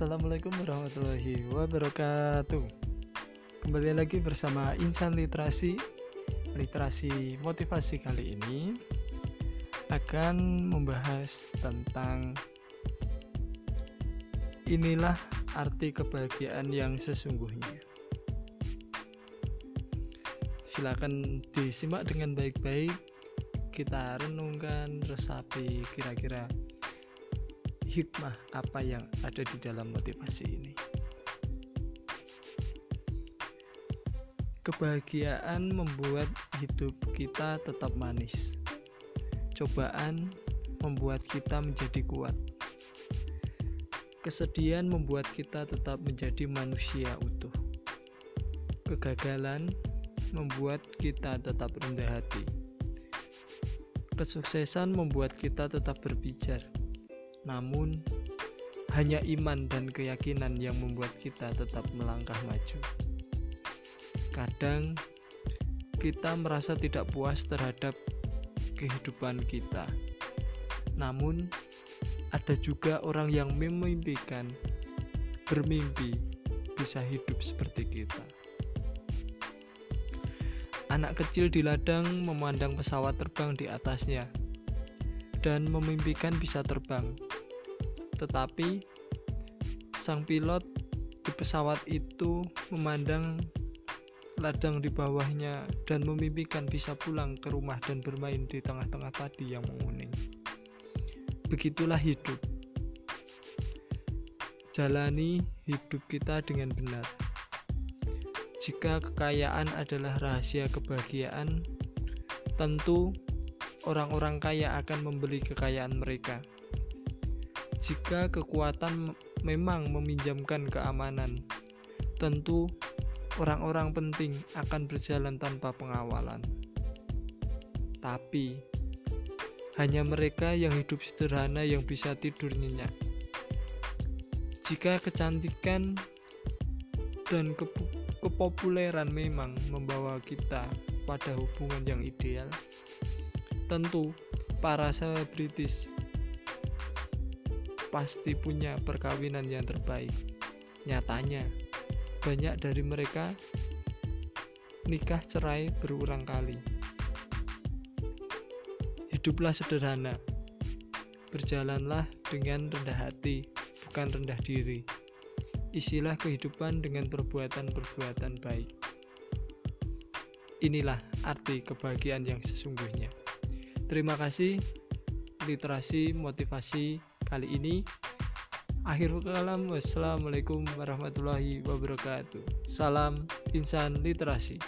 Assalamualaikum warahmatullahi wabarakatuh. Kembali lagi bersama Insan Literasi Literasi motivasi kali ini Akan membahas tentang Inilah arti kebahagiaan yang sesungguhnya. Silakan disimak dengan baik-baik. Kita renungkan, resapi kira-kira hikmah apa yang ada di dalam motivasi ini. Kebahagiaan membuat hidup kita tetap manis. Cobaan membuat kita menjadi kuat. Kesedihan membuat kita tetap menjadi manusia utuh. Kegagalan membuat kita tetap rendah hati. Kesuksesan membuat kita tetap berbicara namun, hanya iman dan keyakinan yang membuat kita tetap melangkah maju. Kadang kita merasa tidak puas terhadap kehidupan kita, namun ada juga orang yang memimpikan, bermimpi bisa hidup seperti kita. Anak kecil di ladang memandang pesawat terbang di atasnya dan memimpikan bisa terbang tetapi sang pilot di pesawat itu memandang ladang di bawahnya dan memimpikan bisa pulang ke rumah dan bermain di tengah-tengah padi yang menguning. Begitulah hidup. Jalani hidup kita dengan benar. Jika kekayaan adalah rahasia kebahagiaan, tentu orang-orang kaya akan membeli kekayaan mereka. Jika kekuatan memang meminjamkan keamanan, tentu orang-orang penting akan berjalan tanpa pengawalan. Tapi, hanya mereka yang hidup sederhana yang bisa tidur nyenyak. Jika kecantikan dan kepopuleran memang membawa kita pada hubungan yang ideal, tentu para selebritis pasti punya perkawinan yang terbaik. Nyatanya, banyak dari mereka nikah cerai berulang kali. Hiduplah sederhana, berjalanlah dengan rendah hati, bukan rendah diri. Isilah kehidupan dengan perbuatan-perbuatan baik. Inilah arti kebahagiaan yang sesungguhnya. Terima kasih, literasi motivasi kali ini. Akhir kalam wassalamualaikum warahmatullahi wabarakatuh. Salam insan literasi